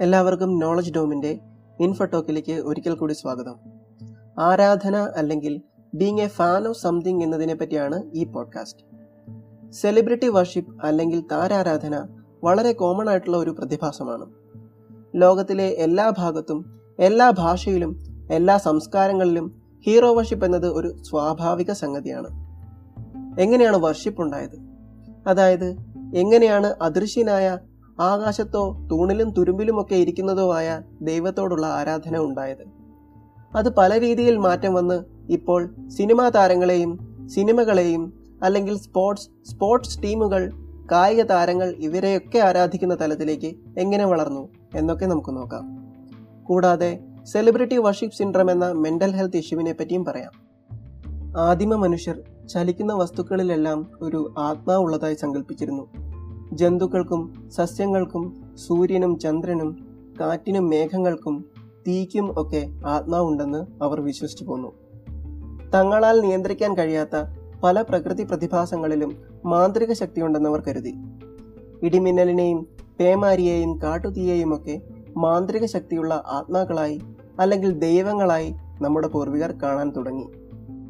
എല്ലാവർക്കും നോളജ് ഡോമിന്റെ ഇൻഫോട്ടോക്കിലേക്ക് ഒരിക്കൽ കൂടി സ്വാഗതം. ആരാധന അല്ലെങ്കിൽ being a fan of something എന്നതിനെ പറ്റിയാണ് ഈ പോഡ്കാസ്റ്റ് സെലിബ്രിറ്റി വർഷിപ്പ് അല്ലെങ്കിൽ താരാരാധന വളരെ കോമൺ ആയിട്ടുള്ള ഒരു പ്രതിഭാസമാണ്. ലോകത്തിലെ എല്ലാ ഭാഗത്തും എല്ലാ ഭാഷയിലും എല്ലാ സംസ്കാരങ്ങളിലും ഹീറോ വർഷിപ്പ് എന്നത് ഒരു സ്വാഭാവിക സംഗതിയാണ്. എങ്ങനെയാണ് വർഷിപ്പ് ഉണ്ടായത്? അതായത് എങ്ങനെയാണ് അദൃശ്യനായ ആകാശത്തോ തൂണിലും തുരുമ്പിലുമൊക്കെ ഇരിക്കുന്നതോ ആയ ദൈവത്തോടുള്ള ആരാധന ഉണ്ടായത്. അത് പല രീതിയിൽ മാറ്റം വന്ന് ഇപ്പോൾ സിനിമാ താരങ്ങളെയും സിനിമകളെയും അല്ലെങ്കിൽ സ്പോർട്സ് സ്പോർട്സ് ടീമുകൾ കായിക താരങ്ങൾ ഇവരെയൊക്കെ ആരാധിക്കുന്ന തലത്തിലേക്ക് എങ്ങനെ വളർന്നു എന്നൊക്കെ നമുക്ക് നോക്കാം. കൂടാതെ സെലിബ്രിറ്റി വർഷിപ്പ് സിൻഡ്രം എന്ന മെന്റൽ ഹെൽത്ത് ഇഷ്യൂവിനെ പറ്റിയും പറയാം. ആദിമ മനുഷ്യർ ചലിക്കുന്ന വസ്തുക്കളിലെല്ലാം ഒരു ആത്മാവുള്ളതായി സങ്കല്പിച്ചിരുന്നു ജന്തുക്കൾക്കും സസ്യങ്ങൾക്കും സൂര്യനും ചന്ദ്രനും കാറ്റിനും മേഘങ്ങൾക്കും തീക്കും ഒക്കെ ആത്മാവുണ്ടെന്ന് അവർ വിശ്വസിച്ചു പോന്നു തങ്ങളാൽ നിയന്ത്രിക്കാൻ കഴിയാത്ത പല പ്രകൃതി പ്രതിഭാസങ്ങളിലും മാന്ത്രിക ശക്തിയുണ്ടെന്ന് അവർ കരുതി. ഇടിമിന്നലിനെയും പേമാരിയെയും കാട്ടുതീയെയും ഒക്കെ മാന്ത്രിക ശക്തിയുള്ള ആത്മാക്കളായി അല്ലെങ്കിൽ ദൈവങ്ങളായി നമ്മുടെ പൂർവികർ കാണാൻ തുടങ്ങി.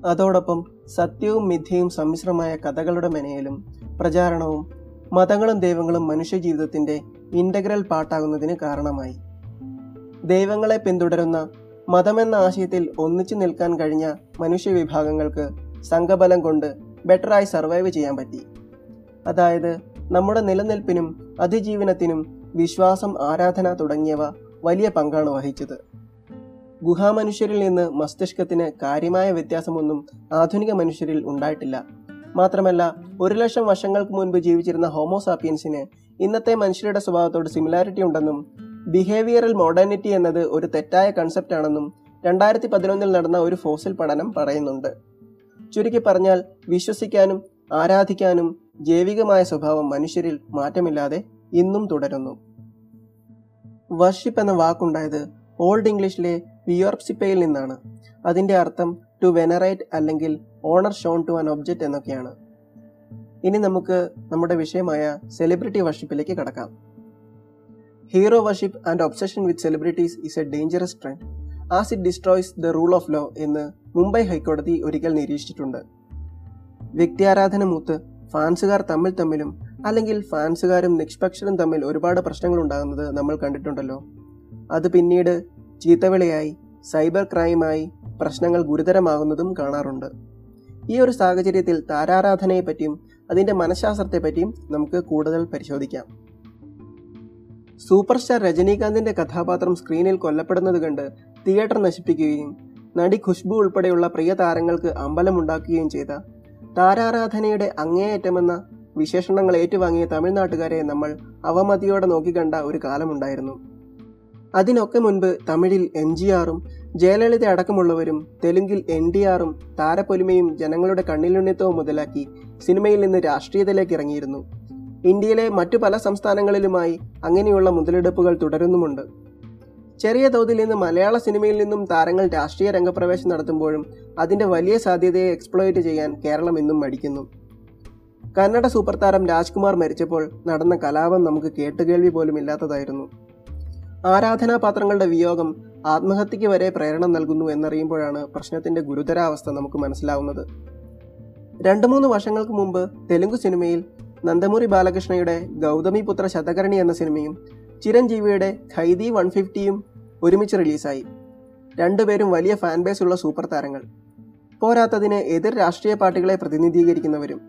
അതോടൊപ്പം സത്യവും മിഥ്യയും സമ്മിശ്രമായ കഥകളുടെ മെനയിലും പ്രചാരണവും മതങ്ങളും ദൈവങ്ങളും മനുഷ്യജീവിതത്തിന്റെ ഇന്റഗ്രൽ പാട്ടാകുന്നതിന് കാരണമായി. ദൈവങ്ങളെ പിന്തുടരുന്ന മതമെന്ന ആശയത്തിൽ ഒന്നിച്ചു നിൽക്കാൻ കഴിഞ്ഞ മനുഷ്യ വിഭാഗങ്ങൾക്ക് സംഘബലം കൊണ്ട് ബെറ്ററായി സർവൈവ് ചെയ്യാൻ പറ്റി. അതായത് നമ്മുടെ നിലനിൽപ്പിനും അതിജീവനത്തിനും വിശ്വാസം ആരാധന തുടങ്ങിയവ വലിയ പങ്കാണ് വഹിച്ചത്. ഗുഹാമനുഷ്യരിൽ നിന്ന് മസ്തിഷ്കത്തിന് കാര്യമായ വ്യത്യാസമൊന്നും ആധുനിക മനുഷ്യരിൽ ഉണ്ടായിട്ടില്ല. മാത്രമല്ല ഒരു ലക്ഷം വർഷങ്ങൾക്ക് മുൻപ് ജീവിച്ചിരുന്ന ഹോമോസാപ്പിയൻസിന് ഇന്നത്തെ മനുഷ്യരുടെ സ്വഭാവത്തോട് സിമിലാരിറ്റി ഉണ്ടെന്നും ബിഹേവിയറൽ മോഡേണിറ്റി എന്നത് ഒരു തെറ്റായ കൺസെപ്റ്റ് ആണെന്നും രണ്ടായിരത്തി പതിനൊന്നിൽ നടന്ന ഒരു ഫോസിൽ പഠനം പറയുന്നുണ്ട്. ചുരുക്കി പറഞ്ഞാൽ വിശ്വസിക്കാനും ആരാധിക്കാനും ജൈവികമായ സ്വഭാവം മനുഷ്യരിൽ മാറ്റമില്ലാതെ ഇന്നും തുടരുന്നു. വർഷിപ്പ് എന്ന വാക്കുണ്ടായത് ഓൾഡ് ഇംഗ്ലീഷിലെ വിയോർപ്സിപ്പയിൽ നിന്നാണ്. അതിന്റെ അർത്ഥം ടു വെനറേറ്റ് അല്ലെങ്കിൽ honour shown to an object എന്നൊക്കെയാണ്. ഇനി നമുക്ക് നമ്മുടെ വിഷയമായ സെലിബ്രിറ്റി വർഷിപ്പിലേക്ക് കടക്കാം. Hero worship and obsession with celebrities is a dangerous trend. As it destroys the rule of law എന്ന് മുംബൈ ഹൈക്കോടതി ഒരിക്കൽ നിരീക്ഷിച്ചിട്ടുണ്ട്. വ്യക്തിയാരാധന മൂത്ത് ഫാൻസുകാർ തമ്മിൽ തമ്മിലും അല്ലെങ്കിൽ ഫാൻസുകാരും നിഷ്പക്ഷരും തമ്മിൽ ഒരുപാട് പ്രശ്നങ്ങൾ ഉണ്ടാകുന്നത് നമ്മൾ കണ്ടിട്ടുണ്ടല്ലോ. അത് പിന്നീട് ചീത്തവിളിയായി സൈബർ ക്രൈമായി പ്രശ്നങ്ങൾ ഗുരുതരമാകുന്നതും കാണാറുണ്ട്. ഈ ഒരു സാഹചര്യത്തിൽ താരാരാധനയെപ്പറ്റിയും അതിന്റെ മനഃശാസ്ത്രത്തെപ്പറ്റിയും നമുക്ക് കൂടുതൽ പരിശോധിക്കാം. സൂപ്പർ സ്റ്റാർ രജനീകാന്തിന്റെ കഥാപാത്രം സ്ക്രീനിൽ കൊല്ലപ്പെടുന്നത് കണ്ട് തിയേറ്റർ നശിപ്പിക്കുകയും നടി ഖുഷ്ബു ഉൾപ്പെടെയുള്ള പ്രിയ താരങ്ങൾക്ക് അമ്പലമുണ്ടാക്കുകയും ചെയ്ത താരാരാധനയുടെ അങ്ങേയറ്റമെന്ന വിശേഷണങ്ങൾ ഏറ്റുവാങ്ങിയ തമിഴ്നാട്ടുകാരെ നമ്മൾ അവമതിയോടെ നോക്കിക്കണ്ട ഒരു കാലമുണ്ടായിരുന്നു. അതിനൊക്കെ മുൻപ് തമിഴിൽ എം ജി ആറും ജയലളിത അടക്കമുള്ളവരും തെലുങ്കിൽ എൻ ഡി ആറും താരപ്പൊലിമയും ജനങ്ങളുടെ കണ്ണിലുണ്ണിത്തവും മുതലാക്കി സിനിമയിൽ നിന്ന് രാഷ്ട്രീയത്തിലേക്ക് ഇറങ്ങിയിരുന്നു. ഇന്ത്യയിലെ മറ്റു പല സംസ്ഥാനങ്ങളിലുമായി അങ്ങനെയുള്ള മുതലെടുപ്പുകൾ തുടരുന്നുമുണ്ട്. ചെറിയ തോതിൽ നിന്ന് മലയാള സിനിമയിൽ നിന്നും താരങ്ങൾ രാഷ്ട്രീയ രംഗപ്രവേശം നടത്തുമ്പോഴും അതിന്റെ വലിയ സാധ്യതയെ എക്സ്പ്ലോയിറ്റ് ചെയ്യാൻ കേരളം ഇന്നും മടിക്കുന്നു. കന്നഡ സൂപ്പർ താരം രാജ്കുമാർ മരിച്ചപ്പോൾ നടന്ന കലാപം നമുക്ക് കേട്ടുകേൾവി പോലും ഇല്ലാത്തതായിരുന്നു. ആരാധനാപാത്രങ്ങളുടെ വിയോഗം ആത്മഹത്യക്ക് വരെ പ്രേരണ നൽകുന്നു എന്നറിയുമ്പോഴാണ് പ്രശ്നത്തിന്റെ ഗുരുതരാവസ്ഥ നമുക്ക് മനസ്സിലാവുന്നത്. രണ്ടു മൂന്ന് വർഷങ്ങൾക്ക് മുമ്പ് തെലുങ്ക് സിനിമയിൽ നന്ദമുരി ബാലകൃഷ്ണയുടെ ഗൗതമി പുത്ര ശതകർണി എന്ന സിനിമയും ചിരഞ്ജീവിയുടെ ഖൈദി വൺ ഫിഫ്റ്റിയും ഒരുമിച്ച് റിലീസായി. രണ്ടുപേരും വലിയ ഫാൻ ബേസ് ഉള്ള സൂപ്പർ താരങ്ങൾ. പോരാത്തതിന് എതിർ രാഷ്ട്രീയ പാർട്ടികളെ പ്രതിനിധീകരിക്കുന്നവരും.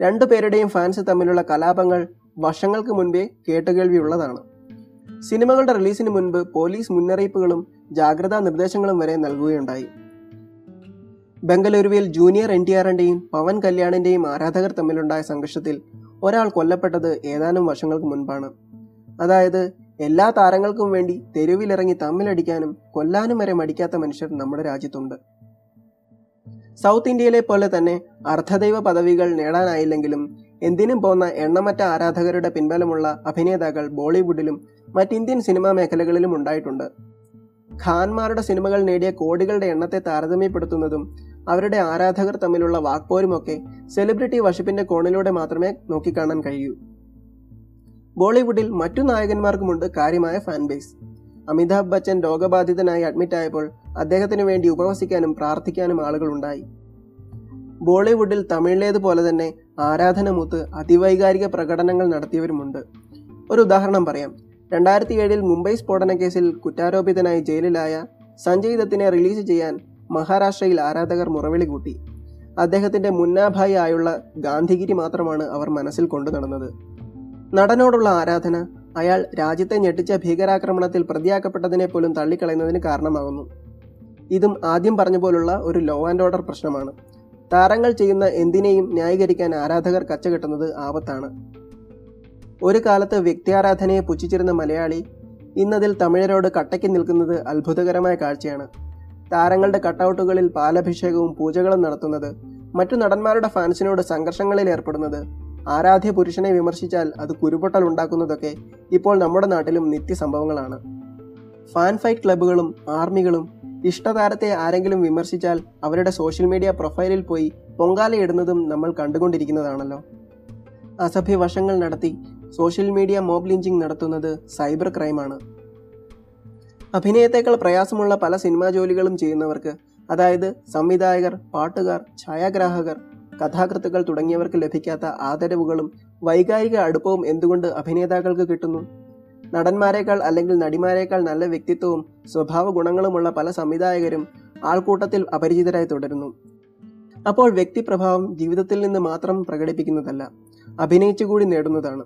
രണ്ടുപേരുടെയും ഫാൻസ് തമ്മിലുള്ള കലാപങ്ങൾ വർഷങ്ങൾക്ക് മുൻപേ കേട്ടുകേൾവിയുള്ളതാണ്. സിനിമകളുടെ റിലീസിന് മുൻപ് പോലീസ് മുന്നറിയിപ്പുകളും ജാഗ്രതാ നിർദ്ദേശങ്ങളും വരെ നൽകുകയുണ്ടായി. ബംഗളൂരുവിൽ ജൂനിയർ എൻ ടി ആറിന്റെയും പവൻ കല്യാണിന്റെയും ആരാധകർ തമ്മിലുണ്ടായ സംഘർഷത്തിൽ ഒരാൾ കൊല്ലപ്പെട്ടത് ഏതാനും വർഷങ്ങൾക്ക് മുൻപാണ്. അതായത് എല്ലാ താരങ്ങൾക്കും വേണ്ടി തെരുവിലിറങ്ങി തമ്മിലടിക്കാനും കൊല്ലാനും വരെ മടിക്കാത്ത മനുഷ്യർ നമ്മുടെ രാജ്യത്തുണ്ട്. സൗത്ത് ഇന്ത്യയിലെ പോലെ തന്നെ അർദ്ധദൈവ പദവികൾ നേടാനായില്ലെങ്കിലും എന്തിനും പോന്ന എണ്ണമറ്റ ആരാധകരുടെ പിൻബലമുള്ള അഭിനേതാക്കൾ ബോളിവുഡിലും മറ്റ് ഇന്ത്യൻ സിനിമാ മേഖലകളിലും ഉണ്ടായിട്ടുണ്ട്. ഖാൻമാരുടെ സിനിമകൾ നേടിയ കോടികളുടെ എണ്ണത്തെ താരതമ്യപ്പെടുത്തുന്നതും അവരുടെ ആരാധകർ തമ്മിലുള്ള വാക്പോരുമൊക്കെ സെലിബ്രിറ്റി വശപ്പിന്റെ കോണിലൂടെ മാത്രമേ നോക്കിക്കാണാൻ കഴിയൂ. ബോളിവുഡിൽ മറ്റു നായകന്മാർക്കുമുണ്ട് കാര്യമായ ഫാൻ ബേസ് അമിതാഭ് ബച്ചൻ രോഗബാധിതനായി അഡ്മിറ്റ് ആയപ്പോൾ അദ്ദേഹത്തിനു വേണ്ടി ഉപവസിക്കാനും പ്രാർത്ഥിക്കാനും ആളുകളുണ്ടായി. ബോളിവുഡിൽ തമിഴിലേതുപോലെ തന്നെ ആരാധനമൂത്ത് അതിവൈകാരിക പ്രകടനങ്ങൾ നടത്തിയവരുമുണ്ട്. ഒരു ഉദാഹരണം പറയാം. രണ്ടായിരത്തി ഏഴിൽ മുംബൈ സ്ഫോടന കേസിൽ കുറ്റാരോപിതനായി ജയിലിലായ സഞ്ജയ് ദത്തിനെ റിലീസ് ചെയ്യാൻ മഹാരാഷ്ട്രയിൽ ആരാധകർ മുറവിളി കൂട്ടി. അദ്ദേഹത്തിന്റെ മുന്നാഭായി ആയുള്ള ഗാന്ധിഗിരി മാത്രമാണ് അവർ മനസ്സിൽ കൊണ്ടു നടന്നത്. നടനോടുള്ള ആരാധന അയാൾ രാജ്യത്തെ ഞെട്ടിച്ച ഭീകരാക്രമണത്തിൽ പ്രതിയാക്കപ്പെട്ടതിനെ പോലും തള്ളിക്കളയുന്നതിന് കാരണമാകുന്നു. ഇതും ആദ്യം പറഞ്ഞ പോലുള്ള ഒരു ലോ ആൻഡ് ഓർഡർ പ്രശ്നമാണ്. താരങ്ങൾ ചെയ്യുന്ന എന്തിനേയും ന്യായീകരിക്കാൻ ആരാധകർ കച്ചകെട്ടുന്നത് ആപത്താണ്. ഒരു കാലത്ത് വ്യക്തിയാരാധനയെ പുച്ഛിച്ചിരുന്ന മലയാളി ഇന്നതിൽ തമിഴരോട് കട്ടയ്ക്ക് നിൽക്കുന്നത് അത്ഭുതകരമായ കാഴ്ചയാണ്. താരങ്ങളുടെ കട്ടൗട്ടുകളിൽ പാലഭിഷേകവും പൂജകളും നടത്തുന്നത് മറ്റു നടന്മാരുടെ ഫാൻസിനോട് സംഘർഷങ്ങളിൽ ഏർപ്പെടുന്നത് ആരാധ്യ പുരുഷനെ വിമർശിച്ചാൽ അത് കുരുപൊട്ടൽ ഉണ്ടാക്കുന്നതൊക്കെ ഇപ്പോൾ നമ്മുടെ നാട്ടിലും നിത്യസംഭവങ്ങളാണ്. ഫാൻ ഫൈറ്റ് ക്ലബ്ബുകളും ആർമികളും ഇഷ്ടതാരത്തെ ആരെങ്കിലും വിമർശിച്ചാൽ അവരുടെ സോഷ്യൽ മീഡിയ പ്രൊഫൈലിൽ പോയി പൊങ്കാലയിടുന്നതും നമ്മൾ കണ്ടുകൊണ്ടിരിക്കുന്നതാണല്ലോ. അസഭ്യവശങ്ങൾ നടത്തി സോഷ്യൽ മീഡിയ മോബ് ലിഞ്ചിങ് നടത്തുന്നത് സൈബർ ക്രൈമാണ്. അഭിനയത്തേക്കാൾ പ്രയാസമുള്ള പല സിനിമാ ജോലികളും ചെയ്യുന്നവർക്ക് അതായത് സംവിധായകർ പാട്ടുകാർ ഛായാഗ്രാഹകർ കഥാകൃത്തുക്കൾ തുടങ്ങിയവർക്ക് ലഭിക്കാത്ത ആദരവുകളും വൈകാരിക അടുപ്പവും എന്തുകൊണ്ട് അഭിനേതാക്കൾക്ക് കിട്ടുന്നു? നടന്മാരെക്കാൾ അല്ലെങ്കിൽ നടിമാരെക്കാൾ നല്ല വ്യക്തിത്വവും സ്വഭാവ ഗുണങ്ങളുമുള്ള പല സംവിധായകരും ആൾക്കൂട്ടത്തിൽ അപരിചിതരായി തുടരുന്നു. അപ്പോൾ വ്യക്തിപ്രഭാവം ജീവിതത്തിൽ നിന്ന് മാത്രം പ്രകടിപ്പിക്കുന്നതല്ല അഭിനയിച്ചുകൂടി നേടുന്നതാണ്.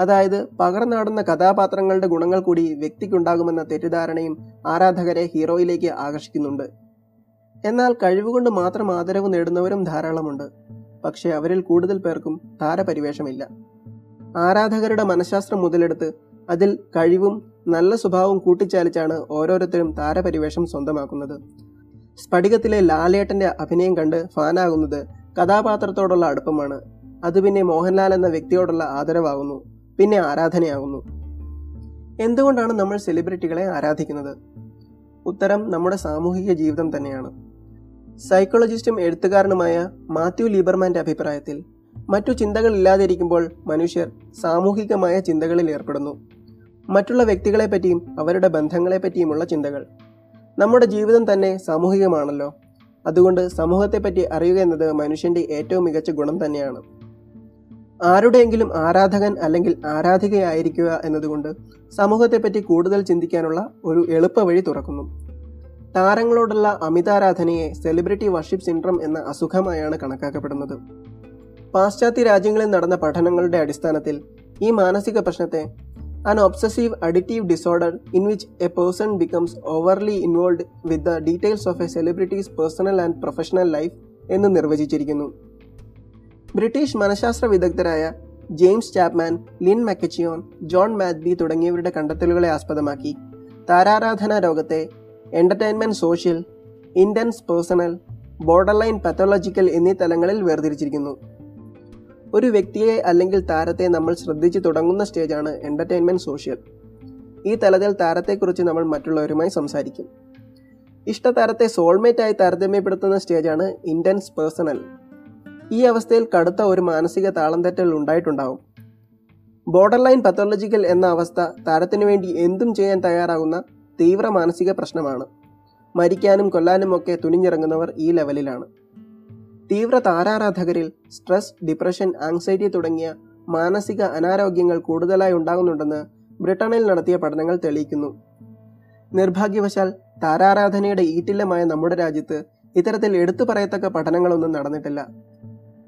അതായത് പകർന്നാടുന്ന കഥാപാത്രങ്ങളുടെ ഗുണങ്ങൾ കൂടി വ്യക്തിക്കുണ്ടാകുമെന്ന തെറ്റിദ്ധാരണയും ആരാധകരെ ഹീറോയിലേക്ക് ആകർഷിക്കുന്നുണ്ട്. എന്നാൽ കഴിവുകൊണ്ട് മാത്രം ആദരവ് നേടുന്നവരും ധാരാളമുണ്ട്. പക്ഷേ അവരിൽ കൂടുതൽ പേർക്കും താരപരിവേഷമില്ല. ആരാധകരുടെ മനഃശാസ്ത്രം മുതലെടുത്ത് അതിൽ കഴിവും നല്ല സ്വഭാവവും കൂട്ടിച്ചാലിച്ചാണ് ഓരോരുത്തരും താരപരിവേഷം സ്വന്തമാക്കുന്നത്. സ്ഫടികത്തിലെ ലാലേട്ടന്റെ അഭിനയം കണ്ട് ഫാനാകുന്നത് കഥാപാത്രത്തോടുള്ള അടുപ്പമാണ്. അത് പിന്നെ മോഹൻലാൽ എന്ന വ്യക്തിയോടുള്ള ആദരവാകുന്നു പിന്നെ ആരാധനയാകുന്നു. എന്തുകൊണ്ടാണ് നമ്മൾ സെലിബ്രിറ്റികളെ ആരാധിക്കുന്നത്? ഉത്തരം നമ്മുടെ സാമൂഹിക ജീവിതം തന്നെയാണ്. സൈക്കോളജിസ്റ്റും എഴുത്തുകാരനുമായ മാത്യു ലീബർമാന്റെ അഭിപ്രായത്തിൽ മറ്റു ചിന്തകൾ ഇല്ലാതിരിക്കുമ്പോൾ മനുഷ്യർ സാമൂഹികമായ ചിന്തകളിൽ ഏർപ്പെടുന്നു. മറ്റുള്ള വ്യക്തികളെപ്പറ്റിയും അവരുടെ ബന്ധങ്ങളെപ്പറ്റിയുമുള്ള ചിന്തകൾ. നമ്മുടെ ജീവിതം തന്നെ സാമൂഹികമാണല്ലോ. അതുകൊണ്ട് സമൂഹത്തെപ്പറ്റി അറിയുക എന്നത് മനുഷ്യന്റെ ഏറ്റവും മികച്ച ഗുണം തന്നെയാണ്. ആരുടെയെങ്കിലും ആരാധകൻ അല്ലെങ്കിൽ ആരാധികയായിരിക്കുക എന്നതുകൊണ്ട് സമൂഹത്തെപ്പറ്റി കൂടുതൽ ചിന്തിക്കാനുള്ള ഒരു എളുപ്പ വഴി തുറക്കുന്നു. താരങ്ങളോടുള്ള അമിതാരാധനയെ സെലിബ്രിറ്റി വർഷിപ്പ് സിൻഡ്രം എന്ന അസുഖമായാണ് കണക്കാക്കപ്പെടുന്നത്. പാശ്ചാത്യ രാജ്യങ്ങളിൽ നടന്ന പഠനങ്ങളുടെ അടിസ്ഥാനത്തിൽ ഈ മാനസിക പ്രശ്നത്തെ an obsessive addictive disorder in which a person becomes overly involved with the details of a celebrity's personal and professional life എന്ന് നിർവചിച്ചിരിക്കുന്നു. ബ്രിട്ടീഷ് മനഃശാസ്ത്ര വിദഗ്ധരായ James Chapman Lynn McCutcheon John Maltby തുടങ്ങിയവരുടെ കണ്ടെത്തലുകളെ ആസ്പദമാക്കി. താരാരാധന രോഗത്തെ entertainment social intense personal borderline pathological എന്നീ തലങ്ങളിൽ വേർതിരിച്ചിരിക്കുന്നു. ഒരു വ്യക്തിയെ അല്ലെങ്കിൽ താരത്തെ നമ്മൾ ശ്രദ്ധിച്ചു തുടങ്ങുന്ന സ്റ്റേജാണ് എന്റർടൈൻമെന്റ് സോഷ്യൽ ഈ തലത്തിൽ താരത്തെക്കുറിച്ച് നമ്മൾ മറ്റുള്ളവരുമായി സംസാരിക്കും. ഇഷ്ടതാരത്തെ സോൾമേറ്റായി താരതമ്യപ്പെടുത്തുന്ന സ്റ്റേജാണ് ഇന്റൻസ് പേഴ്സണൽ ഈ അവസ്ഥയിൽ കടുത്ത ഒരു മാനസിക താളം തെറ്റൽ ഉണ്ടായിട്ടുണ്ടാവും. ബോർഡർ ലൈൻ പത്തോളജിക്കൽ എന്ന അവസ്ഥ താരത്തിനു വേണ്ടി എന്തും ചെയ്യാൻ തയ്യാറാകുന്ന തീവ്ര മാനസിക പ്രശ്നമാണ്. മരിക്കാനും കൊല്ലാനും ഒക്കെ തുനിഞ്ഞിറങ്ങുന്നവർ ഈ ലെവലിലാണ് തീവ്ര താരാരാധകരിൽ സ്ട്രെസ് ഡിപ്രഷൻ ആങ്സൈറ്റി തുടങ്ങിയ മാനസിക അനാരോഗ്യങ്ങൾ കൂടുതലായി ഉണ്ടാകുന്നുണ്ടെന്ന് ബ്രിട്ടനിൽ നടത്തിയ പഠനങ്ങൾ തെളിയിക്കുന്നു. നിർഭാഗ്യവശാൽ താരാരാധനയുടെ ഈറ്റില്ലമായ നമ്മുടെ രാജ്യത്ത് ഇത്തരത്തിൽ എടുത്തു പറയത്തക്ക പഠനങ്ങളൊന്നും നടന്നിട്ടില്ല.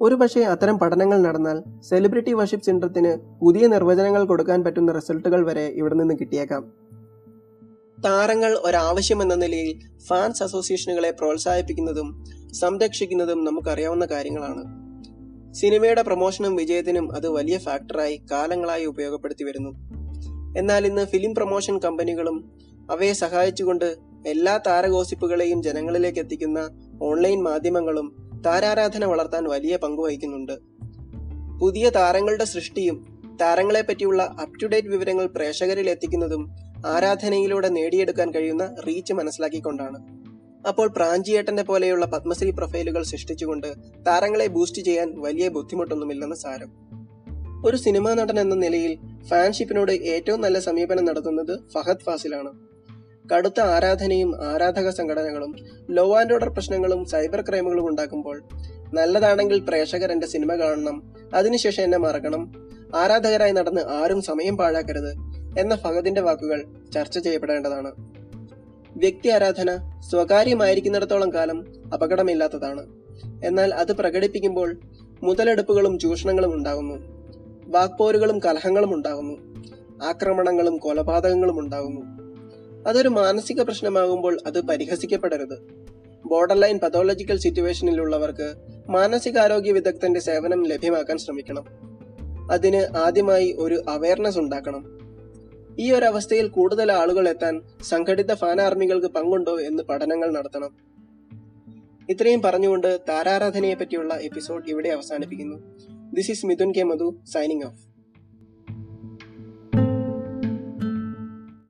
ഒരുപക്ഷെ അത്തരം പഠനങ്ങൾ നടന്നാൽ സെലിബ്രിറ്റി വർഷിപ്പ് സിൻഡ്രത്തിന് പുതിയ നിർവചനങ്ങൾ കൊടുക്കാൻ പറ്റുന്ന റിസൾട്ടുകൾ വരെ ഇവിടെ നിന്ന് കിട്ടിയേക്കാം. താരങ്ങൾ ഒരാവശ്യം എന്ന നിലയിൽ ഫാൻസ് അസോസിയേഷനുകളെ പ്രോത്സാഹിപ്പിക്കുന്നതും സംരക്ഷിക്കുന്നതും നമുക്കറിയാവുന്ന കാര്യങ്ങളാണ്. സിനിമയുടെ പ്രൊമോഷനും വിജയത്തിനും അത് വലിയ ഫാക്ടറായി കാലങ്ങളായി ഉപയോഗപ്പെടുത്തി വരുന്നു. എന്നാൽ ഇന്ന് ഫിലിം പ്രൊമോഷൻ കമ്പനികളും അവയെ സഹായിച്ചുകൊണ്ട് എല്ലാ താരഗോസിപ്പുകളെയും ജനങ്ങളിലേക്ക് എത്തിക്കുന്ന ഓൺലൈൻ മാധ്യമങ്ങളും താരാരാധന വളർത്താൻ വലിയ പങ്ക് വഹിക്കുന്നുണ്ട്. പുതിയ താരങ്ങളുടെ സൃഷ്ടിയും താരങ്ങളെ പറ്റിയുള്ള അപ് ടു ഡേറ്റ് വിവരങ്ങൾ പ്രേക്ഷകരിൽ എത്തിക്കുന്നതും ആരാധനയിലൂടെ നേടിയെടുക്കാൻ കഴിയുന്ന റീച്ച് മനസ്സിലാക്കിക്കൊണ്ടാണ്. അപ്പോൾ പ്രാഞ്ചിയേട്ടന്റെ പോലെയുള്ള പത്മശ്രീ പ്രൊഫൈലുകൾ സൃഷ്ടിച്ചുകൊണ്ട് താരങ്ങളെ ബൂസ്റ്റ് ചെയ്യാൻ വലിയ ബുദ്ധിമുട്ടൊന്നുമില്ലെന്ന് സാരം. ഒരു സിനിമാ നടൻ എന്ന നിലയിൽ ഫാൻഷിപ്പിനോട് ഏറ്റവും നല്ല സമീപനം നടത്തുന്നത് ഫഹദ് ഫാസിലാണ്. കടുത്ത ആരാധനയും ആരാധക സംഘടനകളും ലോ ആൻഡ് ഓർഡർ പ്രശ്നങ്ങളും സൈബർ ക്രൈമുകളും ഉണ്ടാക്കുമ്പോൾ നല്ലതാണെങ്കിൽ പ്രേക്ഷകർ എന്റെ സിനിമ കാണണം അതിനുശേഷം എന്നെ മറക്കണം ആരാധകരായി നടന്ന് ആരും സമയം പാഴാക്കരുത് എന്ന ഫഹദിന്റെ വാക്കുകൾ ചർച്ച ചെയ്യപ്പെടേണ്ടതാണ്. വ്യക്തി ആരാധന സ്വകാര്യമായിരിക്കുന്നിടത്തോളം കാലം അപകടമില്ലാത്തതാണ്. എന്നാൽ അത് പ്രകടിപ്പിക്കുമ്പോൾ മുതലെടുപ്പുകളും ചൂഷണങ്ങളും ഉണ്ടാകുന്നു. വാക്പോരുകളും കലഹങ്ങളും ഉണ്ടാകുന്നു. ആക്രമണങ്ങളും കൊലപാതകങ്ങളും ഉണ്ടാകുന്നു. അതൊരു മാനസിക പ്രശ്നമാകുമ്പോൾ അത് പരിഹസിക്കപ്പെടരുത്. ബോർഡർ ലൈൻ പതോളജിക്കൽ സിറ്റുവേഷനിലുള്ളവർക്ക് മാനസികാരോഗ്യ വിദഗ്ധന്റെ സേവനം ലഭ്യമാക്കാൻ ശ്രമിക്കണം. അതിന് ആദ്യമായി ഒരു അവയർനെസ് ഉണ്ടാക്കണം. ഈ ഒരു അവസ്ഥയിൽ കൂടുതൽ ആളുകൾ എത്താൻ സംഘടിത ഫാൻ ആർമികൾക്ക് പങ്കുണ്ടോ എന്ന് പഠനങ്ങൾ നടത്തണം. ഇത്രയും പറഞ്ഞുകൊണ്ട് താരാരാധനയെ പറ്റിയുള്ള എപ്പിസോഡ് ഇവിടെ അവസാനിപ്പിക്കുന്നു. This is Mithun K Madhu signing off